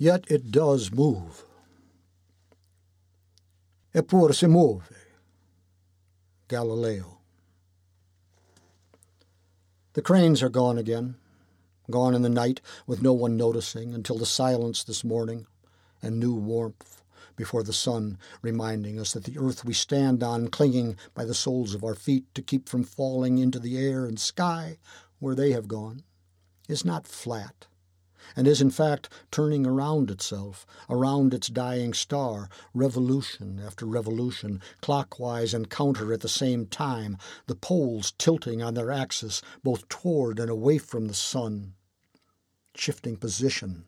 Yet it does move. Eppure si muove. Galileo. The cranes are gone again, gone in the night with no one noticing until the silence this morning and new warmth before the sun, reminding us that the earth we stand on, clinging by the soles of our feet to keep from falling into the air and sky where they have gone, is not flat and is in fact turning around itself, around its dying star, revolution after revolution, clockwise and counter at the same time, the poles tilting on their axis both toward and away from the sun. Shifting position,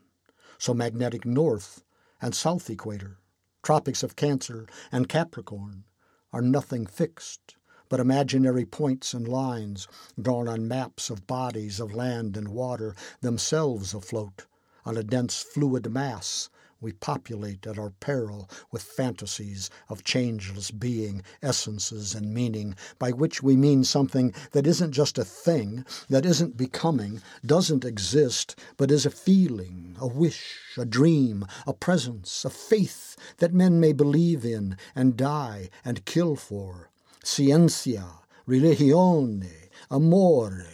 so magnetic north and south equator, tropics of Cancer and Capricorn, are nothing fixed but imaginary points and lines drawn on maps of bodies of land and water, themselves afloat on a dense fluid mass we populate at our peril with fantasies of changeless being, essences, and meaning, by which we mean something that isn't just a thing, that isn't becoming, doesn't exist, but is a feeling, a wish, a dream, a presence, a faith that men may believe in and die and kill for, Scientia, religione, amore,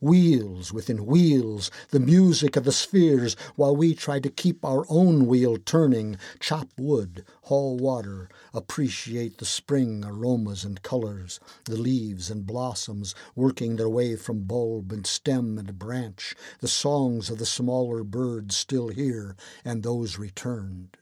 wheels within wheels, the music of the spheres, while we try to keep our own wheel turning, chop wood, haul water, appreciate the spring aromas and colors, the leaves and blossoms working their way from bulb and stem and branch, the songs of the smaller birds still here and those returned.